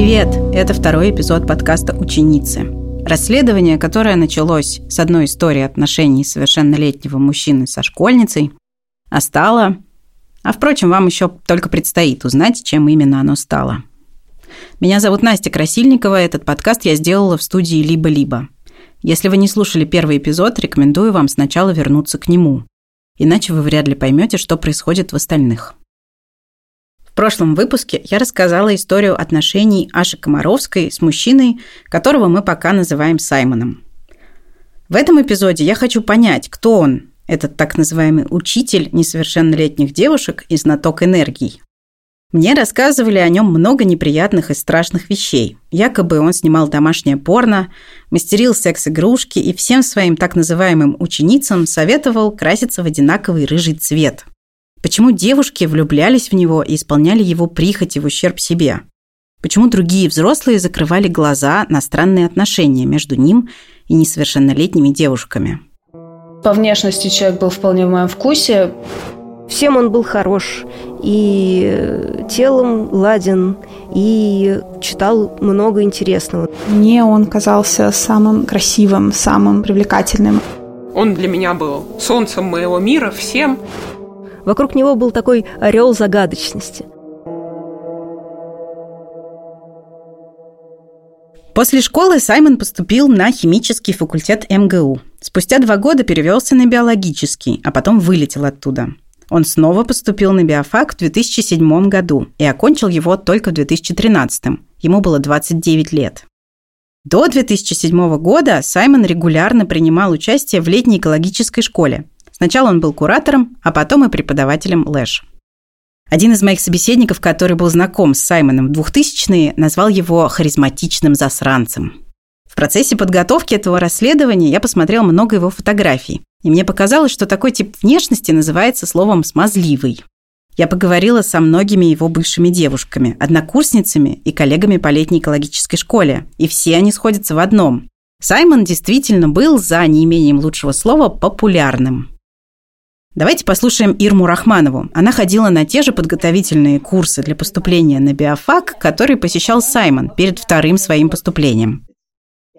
Привет! Это второй эпизод подкаста «Ученицы». Расследование, которое началось с одной истории отношений совершеннолетнего мужчины со школьницей, а стало... А впрочем, вам еще только предстоит узнать, чем именно оно стало. Меня зовут Настя Красильникова, этот подкаст я сделала в студии «Либо-либо». Если вы не слушали первый эпизод, рекомендую вам сначала вернуться к нему. Иначе вы вряд ли поймете, что происходит в остальных. Прошлом выпуске я рассказала историю отношений Аши Комаровской с мужчиной, которого мы пока называем Саймоном. В этом эпизоде я хочу понять, кто он, этот так называемый учитель несовершеннолетних девушек и знаток энергии. Мне рассказывали о нем много неприятных и страшных вещей. Якобы он снимал домашнее порно, мастерил секс-игрушки и всем своим так называемым ученицам советовал краситься в одинаковый рыжий цвет – Почему девушки влюблялись в него и исполняли его прихоти в ущерб себе? Почему другие взрослые закрывали глаза на странные отношения между ним и несовершеннолетними девушками? По внешности человек был вполне в моем вкусе. Всем он был хорош. И телом ладен, и читал много интересного. Мне он казался самым красивым, самым привлекательным. Он для меня был солнцем моего мира, всем. Вокруг него был такой орел загадочности. После школы Саймон поступил на химический факультет МГУ. Спустя два года перевелся на биологический, а потом вылетел оттуда. Он снова поступил на биофак в 2007 году и окончил его только в 2013. Ему было 29 лет. До 2007 года Саймон регулярно принимал участие в летней экологической школе, Сначала он был куратором, а потом и преподавателем Лэш. Один из моих собеседников, который был знаком с Саймоном в 2000-е, назвал его харизматичным засранцем. В процессе подготовки этого расследования я посмотрел много его фотографий, и мне показалось, что такой тип внешности называется словом «смазливый». Я поговорила со многими его бывшими девушками, однокурсницами и коллегами по летней экологической школе, и все они сходятся в одном. Саймон действительно был, за неимением лучшего слова, популярным. Давайте послушаем Ирму Рахманову. Она ходила на те же подготовительные курсы для поступления на биофак, которые посещал Саймон перед вторым своим поступлением.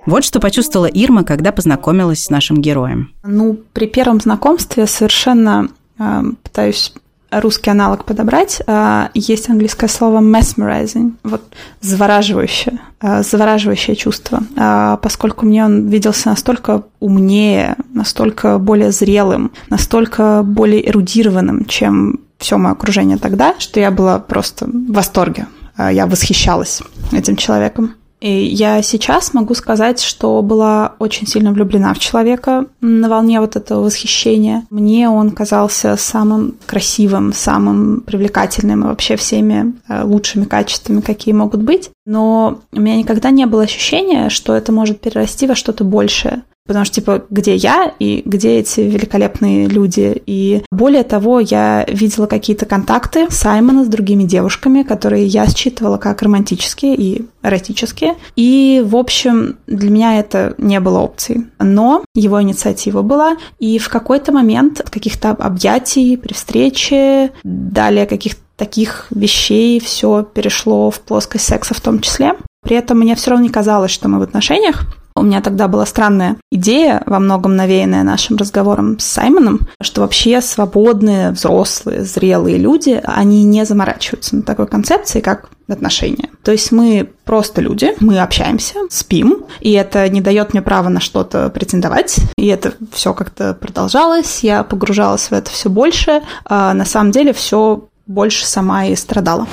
Вот что почувствовала Ирма, когда познакомилась с нашим героем. Ну, при первом знакомстве совершенно э, пытаюсь русский аналог подобрать, а, есть английское слово mesmerizing, вот завораживающее, а, завораживающее чувство, а, поскольку мне он виделся настолько умнее, настолько более зрелым, настолько более эрудированным, чем все мое окружение тогда, что я была просто в восторге. Я восхищалась этим человеком. И я сейчас могу сказать, что была очень сильно влюблена в человека на волне вот этого восхищения. Мне он казался самым красивым, самым привлекательным и вообще всеми э, лучшими качествами, какие могут быть. Но у меня никогда не было ощущения, что это может перерасти во что-то большее. Потому что, типа, где я и где эти великолепные люди? И более того, я видела какие-то контакты Саймона с другими девушками, которые я считывала как романтические и эротические. И, в общем, для меня это не было опцией. Но его инициатива была, и в какой-то момент от каких-то объятий при встрече, далее каких-то таких вещей все перешло в плоскость секса в том числе. При этом мне все равно не казалось, что мы в отношениях. У меня тогда была странная идея, во многом навеянная нашим разговором с Саймоном, что вообще свободные, взрослые, зрелые люди, они не заморачиваются на такой концепции, как отношения. То есть мы просто люди, мы общаемся, спим, и это не дает мне права на что-то претендовать. И это все как-то продолжалось, я погружалась в это все больше. А на самом деле все больше сама и страдала.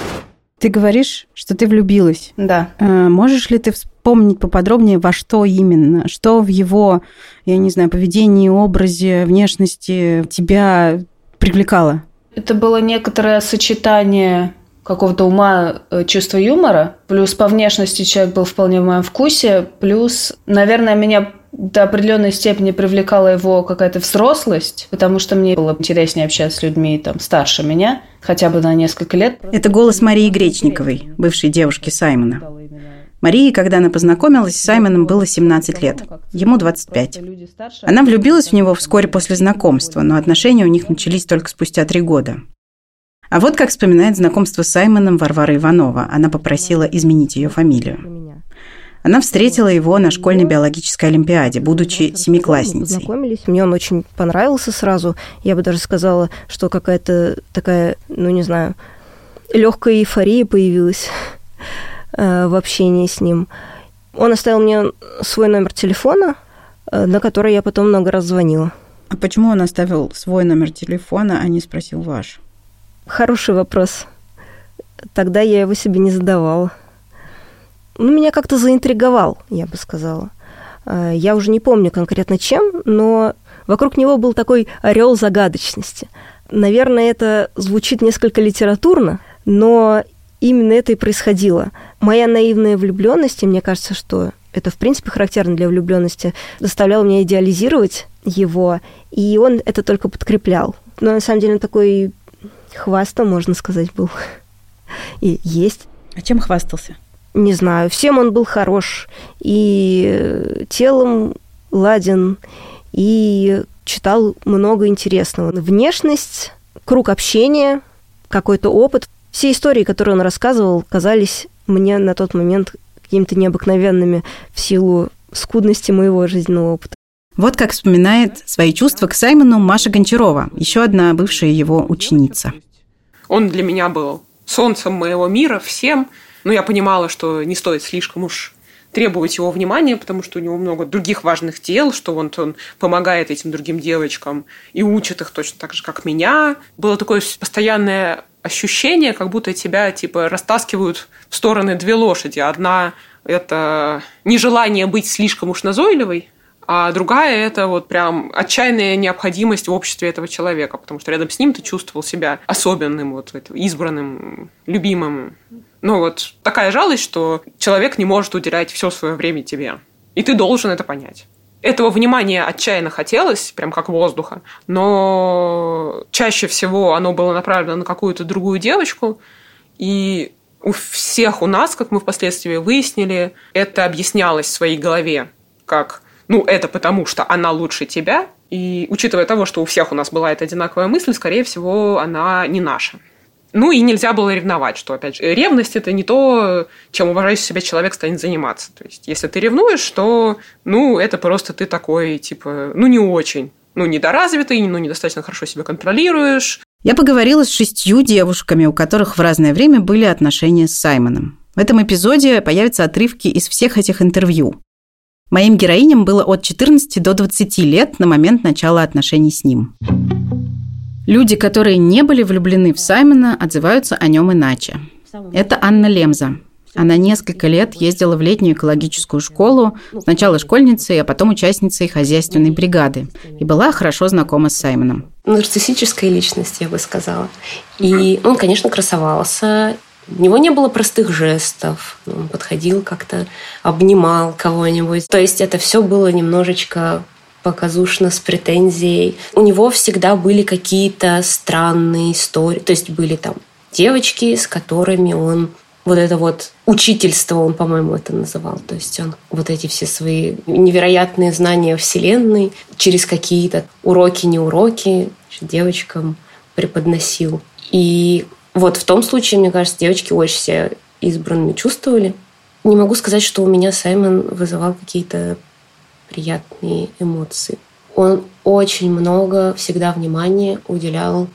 Ты говоришь, что ты влюбилась. Да. Э, можешь ли ты вспомнить поподробнее, во что именно? Что в его, я не знаю, поведении, образе, внешности тебя привлекало? Это было некоторое сочетание какого-то ума, э, чувства юмора. Плюс по внешности человек был вполне в моем вкусе. Плюс, наверное, меня до определенной степени привлекала его какая-то взрослость, потому что мне было интереснее общаться с людьми там старше меня, хотя бы на несколько лет. Это голос Марии Гречниковой, бывшей девушки Саймона. Марии, когда она познакомилась с Саймоном, было 17 лет. Ему 25. Она влюбилась в него вскоре после знакомства, но отношения у них начались только спустя три года. А вот как вспоминает знакомство с Саймоном Варвара Иванова. Она попросила изменить ее фамилию. Она встретила его на школьной биологической олимпиаде, будучи семиклассницей. Познакомились, мне он очень понравился сразу. Я бы даже сказала, что какая-то такая, ну не знаю, легкая эйфория появилась э, в общении с ним. Он оставил мне свой номер телефона, э, на который я потом много раз звонила. А почему он оставил свой номер телефона, а не спросил ваш? Хороший вопрос. Тогда я его себе не задавала. Ну, меня как-то заинтриговал, я бы сказала. Э, я уже не помню конкретно чем, но вокруг него был такой орел загадочности. Наверное, это звучит несколько литературно, но именно это и происходило. Моя наивная влюбленность, и мне кажется, что это, в принципе, характерно для влюбленности, заставляла меня идеализировать его, и он это только подкреплял. Но на самом деле он такой хвастал, можно сказать, был. И есть. А чем хвастался? Не знаю. Всем он был хорош. И телом ладен, и читал много интересного. Внешность, круг общения, какой-то опыт. Все истории, которые он рассказывал, казались мне на тот момент какими-то необыкновенными в силу скудности моего жизненного опыта. Вот как вспоминает свои чувства к Саймону Маша Гончарова, еще одна бывшая его ученица. Он для меня был солнцем моего мира, всем. Но я понимала, что не стоит слишком уж требовать его внимания, потому что у него много других важных дел, что он, он помогает этим другим девочкам и учит их точно так же, как меня. Было такое постоянное ощущение, как будто тебя типа растаскивают в стороны две лошади. Одна – это нежелание быть слишком уж назойливой, а другая – это вот прям отчаянная необходимость в обществе этого человека, потому что рядом с ним ты чувствовал себя особенным, вот избранным, любимым. Ну вот такая жалость, что человек не может уделять все свое время тебе. И ты должен это понять. Этого внимания отчаянно хотелось, прям как воздуха, но чаще всего оно было направлено на какую-то другую девочку, и у всех у нас, как мы впоследствии выяснили, это объяснялось в своей голове как ну, это потому, что она лучше тебя, и учитывая того, что у всех у нас была эта одинаковая мысль, скорее всего, она не наша. Ну и нельзя было ревновать, что, опять же, ревность – это не то, чем уважающий себя человек станет заниматься. То есть, если ты ревнуешь, то, ну, это просто ты такой, типа, ну, не очень. Ну, недоразвитый, ну, недостаточно хорошо себя контролируешь. Я поговорила с шестью девушками, у которых в разное время были отношения с Саймоном. В этом эпизоде появятся отрывки из всех этих интервью. Моим героиням было от 14 до 20 лет на момент начала отношений с ним. Люди, которые не были влюблены в Саймона, отзываются о нем иначе. Это Анна Лемза. Она несколько лет ездила в летнюю экологическую школу, сначала школьницей, а потом участницей хозяйственной бригады, и была хорошо знакома с Саймоном. Нарциссическая личность, я бы сказала. И он, конечно, красовался, у него не было простых жестов. Он подходил как-то, обнимал кого-нибудь. То есть это все было немножечко показушно, с претензией. У него всегда были какие-то странные истории. То есть были там девочки, с которыми он вот это вот учительство, он, по-моему, это называл. То есть он вот эти все свои невероятные знания Вселенной через какие-то уроки, не уроки девочкам преподносил. И вот в том случае, мне кажется, девочки очень себя избранными чувствовали. Не могу сказать, что у меня Саймон вызывал какие-то приятные эмоции. Он очень много всегда внимания уделял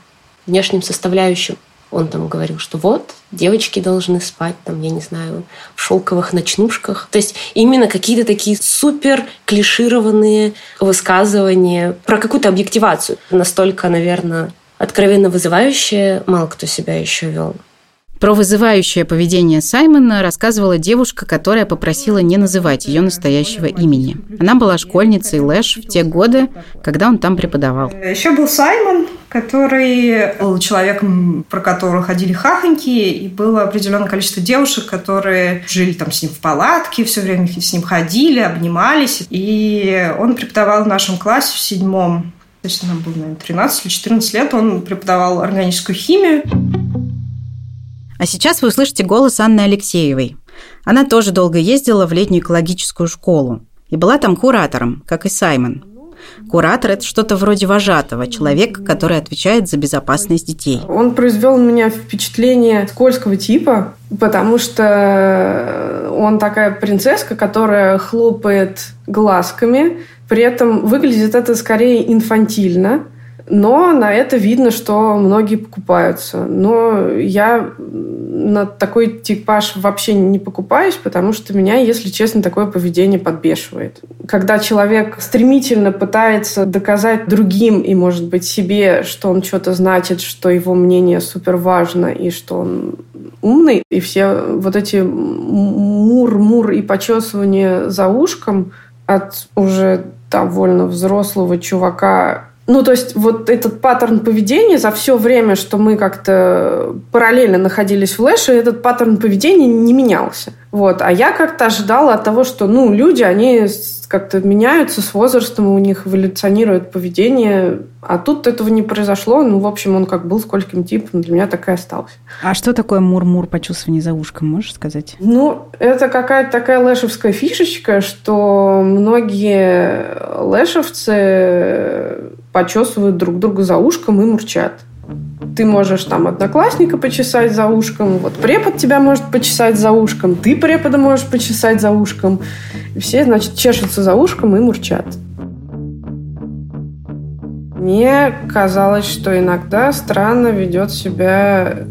внешним составляющим. Он там говорил, что вот, девочки должны спать, там, я не знаю, в шелковых ночнушках. То есть именно какие-то такие супер клишированные высказывания про какую-то объективацию. Настолько, наверное, откровенно вызывающее, мало кто себя еще вел. Про вызывающее поведение Саймона рассказывала девушка, которая попросила не называть ее настоящего имени. Она была школьницей Лэш в те годы, когда он там преподавал. Еще был Саймон, который был человеком, про которого ходили хахоньки, и было определенное количество девушек, которые жили там с ним в палатке, все время с ним ходили, обнимались. И он преподавал в нашем классе в седьмом точно нам было, наверное, 13 или 14 лет, он преподавал органическую химию. А сейчас вы услышите голос Анны Алексеевой. Она тоже долго ездила в летнюю экологическую школу и была там куратором, как и Саймон. Куратор – это что-то вроде вожатого, человека, который отвечает за безопасность детей. Он произвел на меня впечатление скользкого типа, потому что он такая принцесска, которая хлопает глазками, при этом выглядит это скорее инфантильно, но на это видно, что многие покупаются. Но я на такой типаж вообще не покупаюсь, потому что меня, если честно, такое поведение подбешивает. Когда человек стремительно пытается доказать другим и, может быть, себе, что он что-то значит, что его мнение супер важно и что он умный, и все вот эти мур-мур и почесывания за ушком от уже довольно взрослого чувака ну, то есть вот этот паттерн поведения за все время, что мы как-то параллельно находились в Лэше, этот паттерн поведения не менялся. Вот. А я как-то ожидала от того, что, ну, люди, они как-то меняются с возрастом, у них эволюционирует поведение. А тут этого не произошло. Ну, в общем, он как был скольким типом, для меня так и остался. А что такое мур-мур почувствование за ушком, можешь сказать? Ну, это какая-то такая лэшевская фишечка, что многие лэшевцы почесывают друг друга за ушком и мурчат. Ты можешь там одноклассника почесать за ушком, вот препод тебя может почесать за ушком, ты препода можешь почесать за ушком. И все, значит, чешутся за ушком и мурчат. Мне казалось, что иногда странно ведет себя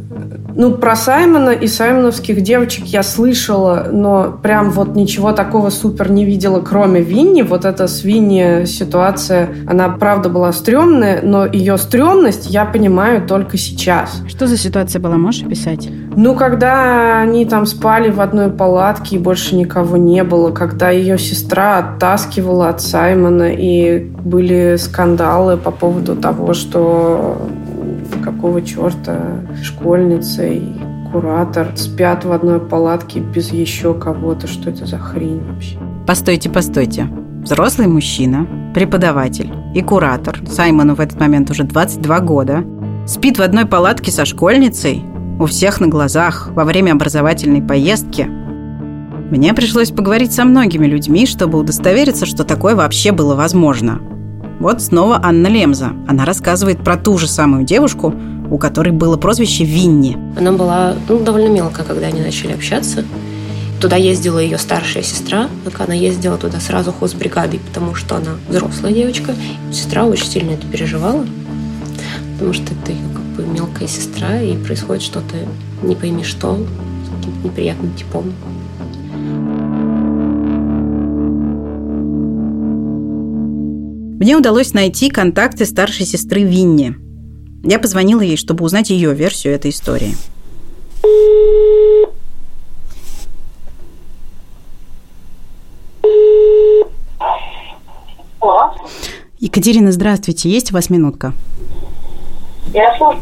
ну, про Саймона и саймоновских девочек я слышала, но прям вот ничего такого супер не видела, кроме Винни. Вот эта с Винни ситуация, она правда была стрёмная, но ее стрёмность я понимаю только сейчас. Что за ситуация была, можешь описать? Ну, когда они там спали в одной палатке и больше никого не было, когда ее сестра оттаскивала от Саймона и были скандалы по поводу того, что какого черта школьница и куратор спят в одной палатке без еще кого-то. Что это за хрень вообще? Постойте, постойте. Взрослый мужчина, преподаватель и куратор, Саймону в этот момент уже 22 года, спит в одной палатке со школьницей, у всех на глазах, во время образовательной поездки. Мне пришлось поговорить со многими людьми, чтобы удостовериться, что такое вообще было возможно – вот снова Анна Лемза. Она рассказывает про ту же самую девушку, у которой было прозвище Винни. Она была ну, довольно мелкая, когда они начали общаться. Туда ездила ее старшая сестра. Так она ездила туда сразу хозбригадой, потому что она взрослая девочка. Сестра очень сильно это переживала, потому что это ее как бы мелкая сестра, и происходит что-то не пойми что, с каким-то неприятным типом. Мне удалось найти контакты старшей сестры Винни. Я позвонила ей, чтобы узнать ее версию этой истории. Алло. Екатерина, здравствуйте. Есть у вас минутка? Я слушаю.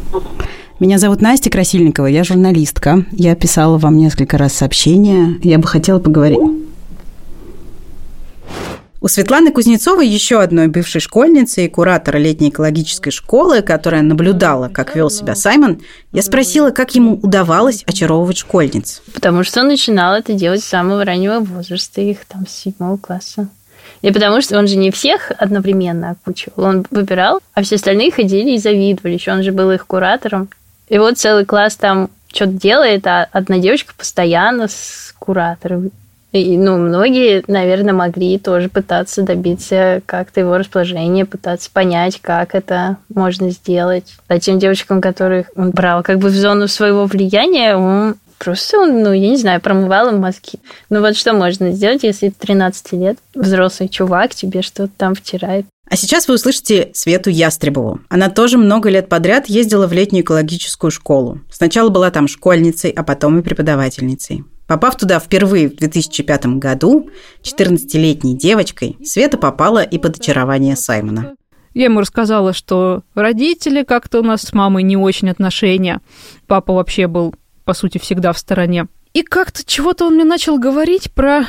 Меня зовут Настя Красильникова, я журналистка. Я писала вам несколько раз сообщения. Я бы хотела поговорить... У Светланы Кузнецовой, еще одной бывшей школьницы и куратора летней экологической школы, которая наблюдала, как вел себя Саймон, я спросила, как ему удавалось очаровывать школьниц. Потому что он начинал это делать с самого раннего возраста, их там с седьмого класса. И потому что он же не всех одновременно окучивал. Он выбирал, а все остальные ходили и завидовали. Еще он же был их куратором. И вот целый класс там что-то делает, а одна девочка постоянно с куратором и, ну, многие, наверное, могли тоже пытаться добиться как-то его расположения, пытаться понять, как это можно сделать. А тем девочкам, которых он брал как бы в зону своего влияния, он просто, ну, я не знаю, промывал им мозги. Ну вот что можно сделать, если 13 лет взрослый чувак тебе что-то там втирает? А сейчас вы услышите Свету Ястребову. Она тоже много лет подряд ездила в летнюю экологическую школу. Сначала была там школьницей, а потом и преподавательницей. Попав туда впервые в 2005 году, 14-летней девочкой, Света попала и под очарование Саймона. Я ему рассказала, что родители как-то у нас с мамой не очень отношения. Папа вообще был, по сути, всегда в стороне. И как-то чего-то он мне начал говорить про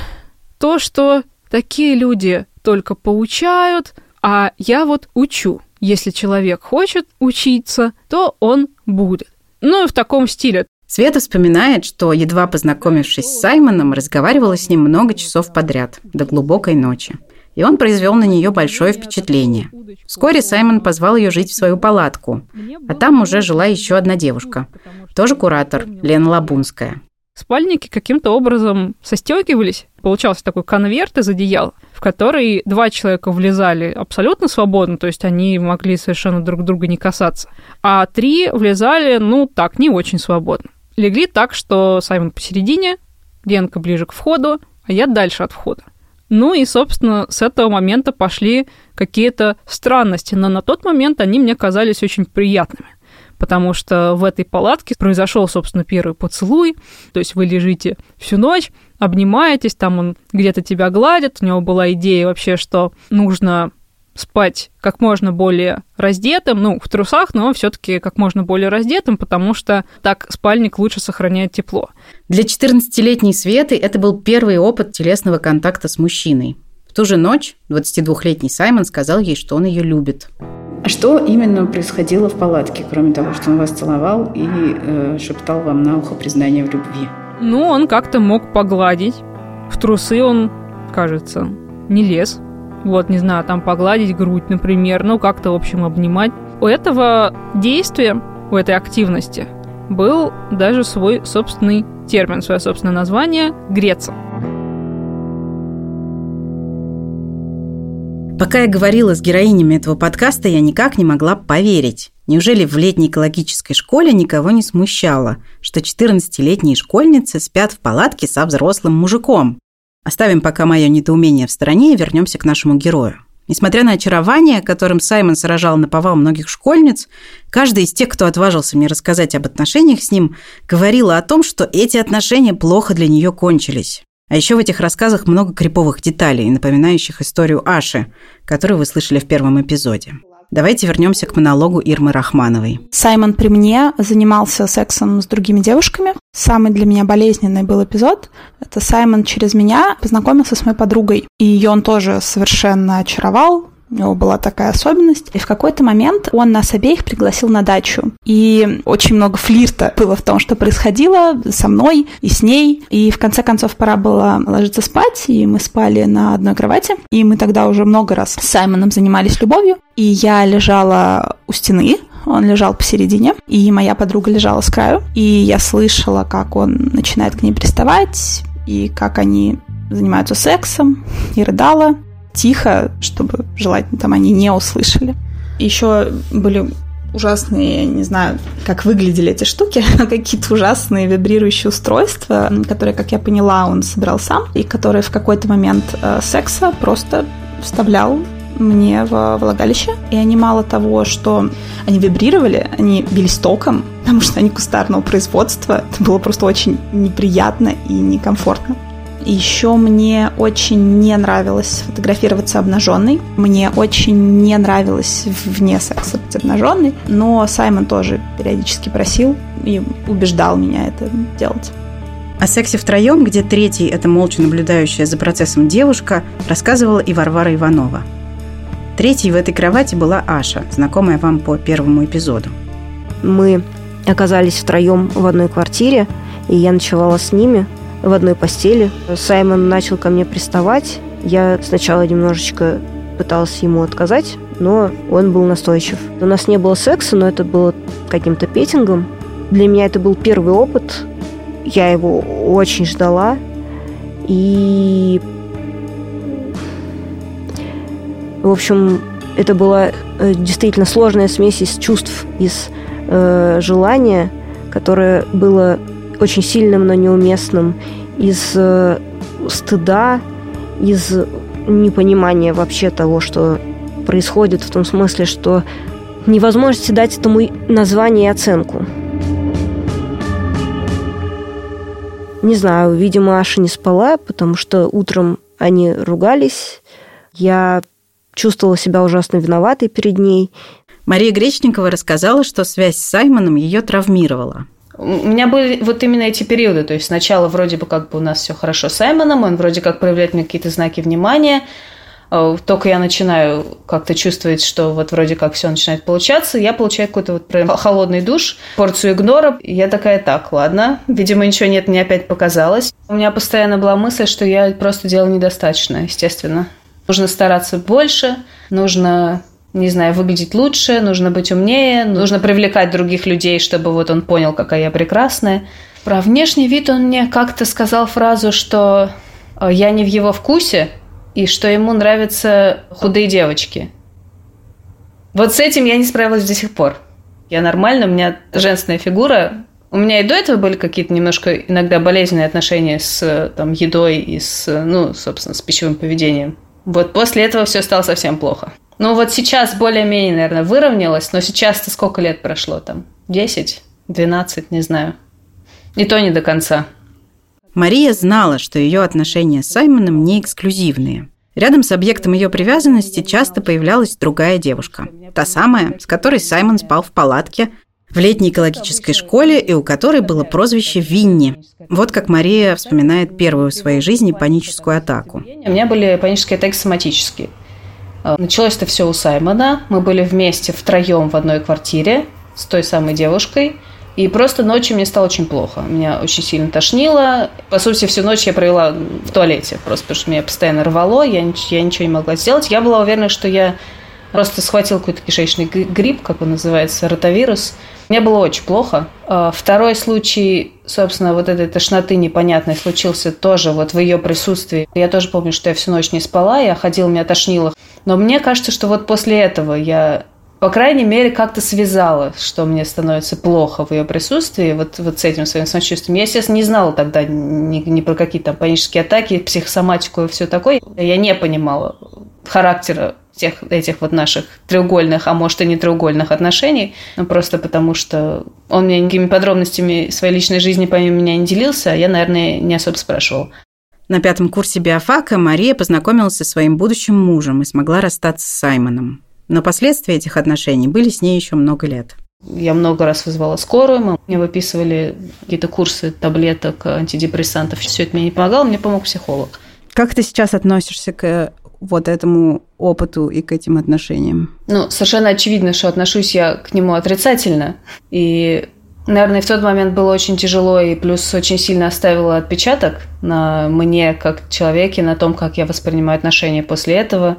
то, что такие люди только поучают, а я вот учу. Если человек хочет учиться, то он будет. Ну и в таком стиле. Света вспоминает, что, едва познакомившись с Саймоном, разговаривала с ним много часов подряд, до глубокой ночи. и он произвел на нее большое впечатление. Вскоре Саймон позвал ее жить в свою палатку, а там уже жила еще одна девушка, тоже куратор, Лена Лабунская. Спальники каким-то образом состегивались. Получался такой конверт из одеял, в который два человека влезали абсолютно свободно, то есть они могли совершенно друг друга не касаться, а три влезали, ну, так, не очень свободно. Легли так, что Саймон посередине, Ленка ближе к входу, а я дальше от входа. Ну и, собственно, с этого момента пошли какие-то странности, но на тот момент они мне казались очень приятными потому что в этой палатке произошел, собственно, первый поцелуй, то есть вы лежите всю ночь, обнимаетесь, там он где-то тебя гладит, у него была идея вообще, что нужно спать как можно более раздетым, ну, в трусах, но все-таки как можно более раздетым, потому что так спальник лучше сохраняет тепло. Для 14-летней Светы это был первый опыт телесного контакта с мужчиной. В ту же ночь 22-летний Саймон сказал ей, что он ее любит. А что именно происходило в палатке, кроме того, что он вас целовал и э, шептал вам на ухо признание в любви? Ну, он как-то мог погладить. В трусы он, кажется, не лез. Вот, не знаю, там погладить грудь, например, ну, как-то, в общем, обнимать. У этого действия, у этой активности был даже свой собственный термин, свое собственное название – греться. Пока я говорила с героинями этого подкаста, я никак не могла поверить. Неужели в летней экологической школе никого не смущало, что 14-летние школьницы спят в палатке со взрослым мужиком? Оставим пока мое недоумение в стороне и вернемся к нашему герою. Несмотря на очарование, которым Саймон сражал на повал многих школьниц, каждый из тех, кто отважился мне рассказать об отношениях с ним, говорила о том, что эти отношения плохо для нее кончились. А еще в этих рассказах много криповых деталей, напоминающих историю Аши, которую вы слышали в первом эпизоде. Давайте вернемся к монологу Ирмы Рахмановой. Саймон при мне занимался сексом с другими девушками. Самый для меня болезненный был эпизод. Это Саймон через меня познакомился с моей подругой. И ее он тоже совершенно очаровал, у него была такая особенность. И в какой-то момент он нас обеих пригласил на дачу. И очень много флирта было в том, что происходило со мной и с ней. И в конце концов пора было ложиться спать, и мы спали на одной кровати. И мы тогда уже много раз с Саймоном занимались любовью. И я лежала у стены, он лежал посередине, и моя подруга лежала с краю. И я слышала, как он начинает к ней приставать, и как они занимаются сексом, и рыдала тихо, чтобы желательно там они не услышали. Еще были ужасные, я не знаю, как выглядели эти штуки, какие-то ужасные вибрирующие устройства, которые, как я поняла, он собирал сам, и которые в какой-то момент э, секса просто вставлял мне в влагалище. И они мало того, что они вибрировали, они бились током, потому что они кустарного производства. Это было просто очень неприятно и некомфортно. Еще мне очень не нравилось фотографироваться обнаженной. Мне очень не нравилось вне секса быть обнаженной. Но Саймон тоже периодически просил и убеждал меня это делать. О сексе втроем, где третий – это молча наблюдающая за процессом девушка, рассказывала и Варвара Иванова. Третьей в этой кровати была Аша, знакомая вам по первому эпизоду. Мы оказались втроем в одной квартире, и я ночевала с ними – в одной постели. Саймон начал ко мне приставать. Я сначала немножечко пыталась ему отказать, но он был настойчив. У нас не было секса, но это было каким-то петингом. Для меня это был первый опыт. Я его очень ждала. И... В общем, это была э, действительно сложная смесь из чувств, из э, желания, которое было очень сильным, но неуместным, из э, стыда, из непонимания вообще того, что происходит, в том смысле, что невозможности дать этому название и оценку. Не знаю, видимо, Аша не спала, потому что утром они ругались. Я чувствовала себя ужасно виноватой перед ней. Мария Гречникова рассказала, что связь с Саймоном ее травмировала. У меня были вот именно эти периоды. То есть сначала вроде бы как бы у нас все хорошо с Саймоном, он вроде как проявляет мне какие-то знаки внимания. Э, только я начинаю как-то чувствовать, что вот вроде как все начинает получаться, я получаю какой-то вот холодный душ, порцию игнора. И я такая, так, ладно, видимо, ничего нет, мне опять показалось. У меня постоянно была мысль, что я просто делала недостаточно, естественно. Нужно стараться больше, нужно не знаю, выглядеть лучше, нужно быть умнее, нужно привлекать других людей, чтобы вот он понял, какая я прекрасная. Про внешний вид он мне как-то сказал фразу, что э, я не в его вкусе, и что ему нравятся худые девочки. Вот с этим я не справилась до сих пор. Я нормально, у меня женственная фигура. У меня и до этого были какие-то немножко иногда болезненные отношения с там, едой и с, ну, собственно, с пищевым поведением. Вот после этого все стало совсем плохо. Ну вот сейчас более-менее, наверное, выровнялось, но сейчас-то сколько лет прошло там? 10, 12, не знаю. И то не до конца. Мария знала, что ее отношения с Саймоном не эксклюзивные. Рядом с объектом ее привязанности часто появлялась другая девушка. Та самая, с которой Саймон спал в палатке в летней экологической школе и у которой было прозвище Винни. Вот как Мария вспоминает первую в своей жизни паническую атаку. У меня были панические атаки соматические. А, началось это все у Саймона. Мы были вместе втроем в одной квартире с той самой девушкой. И просто ночью мне стало очень плохо. Меня очень сильно тошнило. По сути, всю ночь я провела в туалете, просто потому что меня постоянно рвало, я, я ничего не могла сделать. Я была уверена, что я просто схватил какой-то кишечный грипп, как он называется, ротавирус. Мне было очень плохо. А, второй случай, собственно, вот этой тошноты непонятной случился тоже вот в ее присутствии. Я тоже помню, что я всю ночь не спала, я ходила, меня тошнило. Но мне кажется, что вот после этого я по крайней мере, как-то связала, что мне становится плохо в ее присутствии, вот, вот с этим своим самочувствием. Я, естественно, не знала тогда ни, ни про какие там панические атаки, психосоматику и все такое. Я не понимала характера всех этих вот наших треугольных, а может и не треугольных отношений, ну, просто потому что он мне никакими подробностями своей личной жизни помимо меня не делился, а я, наверное, не особо спрашивала. На пятом курсе биофака Мария познакомилась со своим будущим мужем и смогла расстаться с Саймоном. Но последствия этих отношений были с ней еще много лет. Я много раз вызвала скорую, мы мне выписывали какие-то курсы таблеток, антидепрессантов. Все это мне не помогало, мне помог психолог. Как ты сейчас относишься к вот этому опыту и к этим отношениям? Ну, совершенно очевидно, что отношусь я к нему отрицательно. И, наверное, в тот момент было очень тяжело, и плюс очень сильно оставило отпечаток на мне как человеке, на том, как я воспринимаю отношения после этого.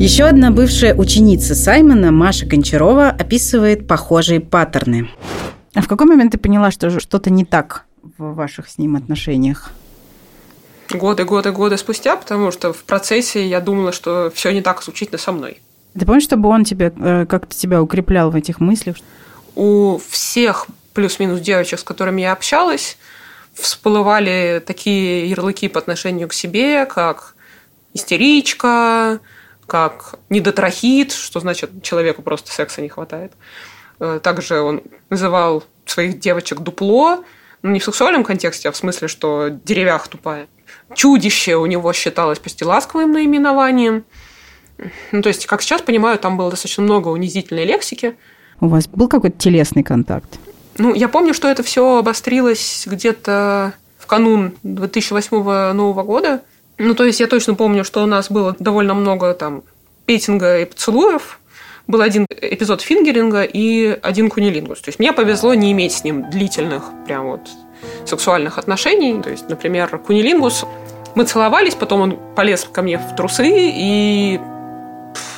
Еще одна бывшая ученица Саймона, Маша Гончарова, описывает похожие паттерны. А в какой момент ты поняла, что что-то не так в ваших с ним отношениях? Годы, годы, годы спустя, потому что в процессе я думала, что все не так исключительно со мной. Ты помнишь, чтобы он тебя э, как-то тебя укреплял в этих мыслях? У всех плюс-минус девочек, с которыми я общалась, всплывали такие ярлыки по отношению к себе, как истеричка, как недотрахит, что значит человеку просто секса не хватает. Э, также он называл своих девочек дупло, ну, не в сексуальном контексте, а в смысле, что деревях тупая. Чудище у него считалось почти ласковым наименованием. Ну, то есть, как сейчас понимаю, там было достаточно много унизительной лексики. У вас был какой-то телесный контакт? Ну, я помню, что это все обострилось где-то в канун 2008 Нового года, ну, то есть я точно помню, что у нас было довольно много там петинга и поцелуев. Был один эпизод фингеринга и один кунилингус. То есть мне повезло не иметь с ним длительных прям вот сексуальных отношений. То есть, например, кунилингус мы целовались, потом он полез ко мне в трусы, и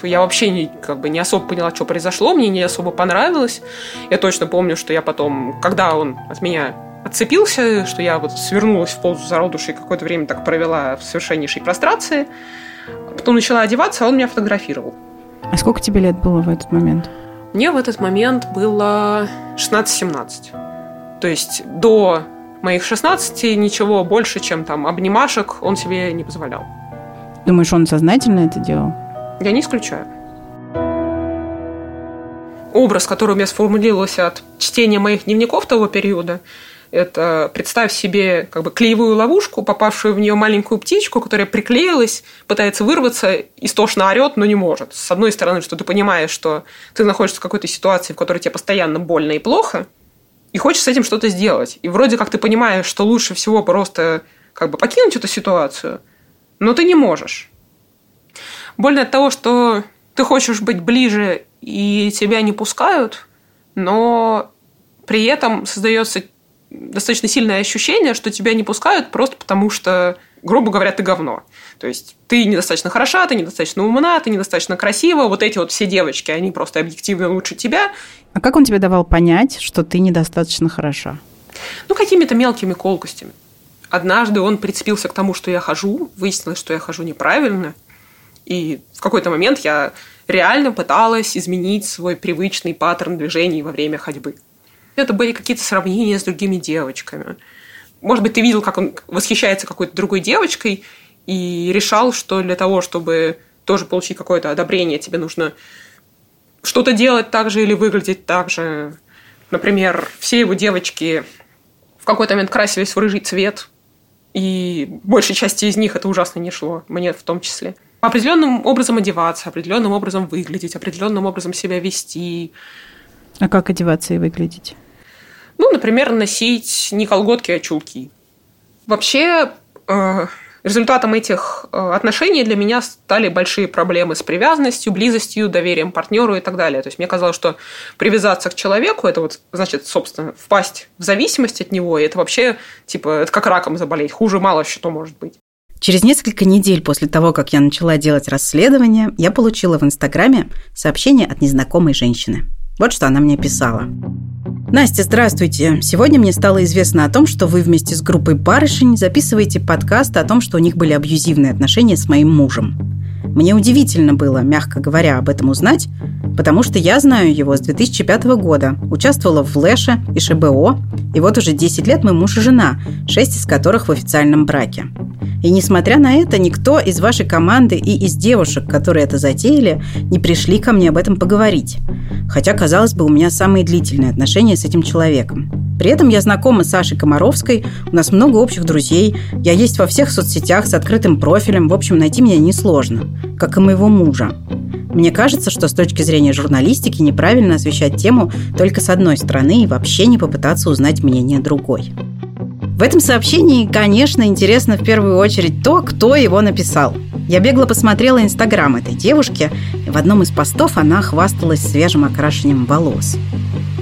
я вообще не, как бы не особо поняла, что произошло, мне не особо понравилось. Я точно помню, что я потом, когда он от меня отцепился, что я вот свернулась в позу зародуши и какое-то время так провела в совершеннейшей прострации. Потом начала одеваться, а он меня фотографировал. А сколько тебе лет было в этот момент? Мне в этот момент было 16-17. То есть до моих 16 ничего больше, чем там обнимашек, он себе не позволял. Думаешь, он сознательно это делал? Я не исключаю. Образ, который у меня сформулировался от чтения моих дневников того периода – это представь себе как бы клеевую ловушку, попавшую в нее маленькую птичку, которая приклеилась, пытается вырваться, истошно орет, но не может. С одной стороны, что ты понимаешь, что ты находишься в какой-то ситуации, в которой тебе постоянно больно и плохо, и хочешь с этим что-то сделать. И вроде как ты понимаешь, что лучше всего просто как бы покинуть эту ситуацию, но ты не можешь. Больно от того, что ты хочешь быть ближе, и тебя не пускают, но при этом создается достаточно сильное ощущение, что тебя не пускают просто потому, что грубо говоря, ты говно. То есть ты недостаточно хороша, ты недостаточно умна, ты недостаточно красива. Вот эти вот все девочки, они просто объективно лучше тебя. А как он тебе давал понять, что ты недостаточно хороша? Ну, какими-то мелкими колкостями. Однажды он прицепился к тому, что я хожу, выяснилось, что я хожу неправильно. И в какой-то момент я реально пыталась изменить свой привычный паттерн движений во время ходьбы. Это были какие-то сравнения с другими девочками. Может быть, ты видел, как он восхищается какой-то другой девочкой и решал, что для того, чтобы тоже получить какое-то одобрение, тебе нужно что-то делать так же или выглядеть так же. Например, все его девочки в какой-то момент красились в рыжий цвет, и большей части из них это ужасно не шло, мне в том числе. Определенным образом одеваться, определенным образом выглядеть, определенным образом себя вести. А как одеваться и выглядеть? Ну, например, носить не колготки, а чулки. Вообще, э, результатом этих э, отношений для меня стали большие проблемы с привязанностью, близостью, доверием партнеру и так далее. То есть мне казалось, что привязаться к человеку это вот значит, собственно, впасть в зависимость от него, и это вообще типа это как раком заболеть. Хуже мало что может быть. Через несколько недель после того, как я начала делать расследование, я получила в Инстаграме сообщение от незнакомой женщины. Вот что она мне писала. Настя, здравствуйте. Сегодня мне стало известно о том, что вы вместе с группой барышень записываете подкаст о том, что у них были абьюзивные отношения с моим мужем. Мне удивительно было, мягко говоря, об этом узнать, потому что я знаю его с 2005 года, участвовала в Флэше и ШБО, и вот уже 10 лет мы муж и жена, 6 из которых в официальном браке. И несмотря на это, никто из вашей команды и из девушек, которые это затеяли, не пришли ко мне об этом поговорить. Хотя, казалось бы, у меня самые длительные отношения с этим человеком. При этом я знакома с Сашей Комаровской, у нас много общих друзей, я есть во всех соцсетях с открытым профилем, в общем, найти меня несложно, как и моего мужа. Мне кажется, что с точки зрения журналистики неправильно освещать тему только с одной стороны и вообще не попытаться узнать мнение другой. В этом сообщении, конечно, интересно в первую очередь то, кто его написал. Я бегло посмотрела инстаграм этой девушки, и в одном из постов она хвасталась свежим окрашиванием волос.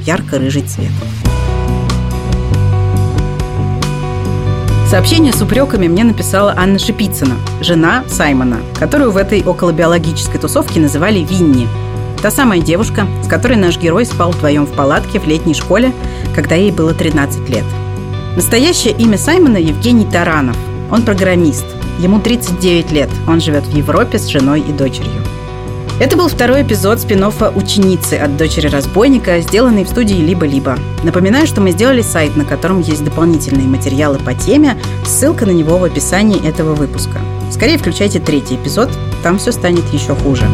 Ярко-рыжий цвет. Сообщение с упреками мне написала Анна Шипицына, жена Саймона, которую в этой околобиологической тусовке называли Винни. Та самая девушка, с которой наш герой спал вдвоем в палатке в летней школе, когда ей было 13 лет – Настоящее имя Саймона Евгений Таранов. Он программист. Ему 39 лет. Он живет в Европе с женой и дочерью. Это был второй эпизод спин «Ученицы» от дочери разбойника, сделанный в студии «Либо-либо». Напоминаю, что мы сделали сайт, на котором есть дополнительные материалы по теме, ссылка на него в описании этого выпуска. Скорее включайте третий эпизод, там все станет еще хуже.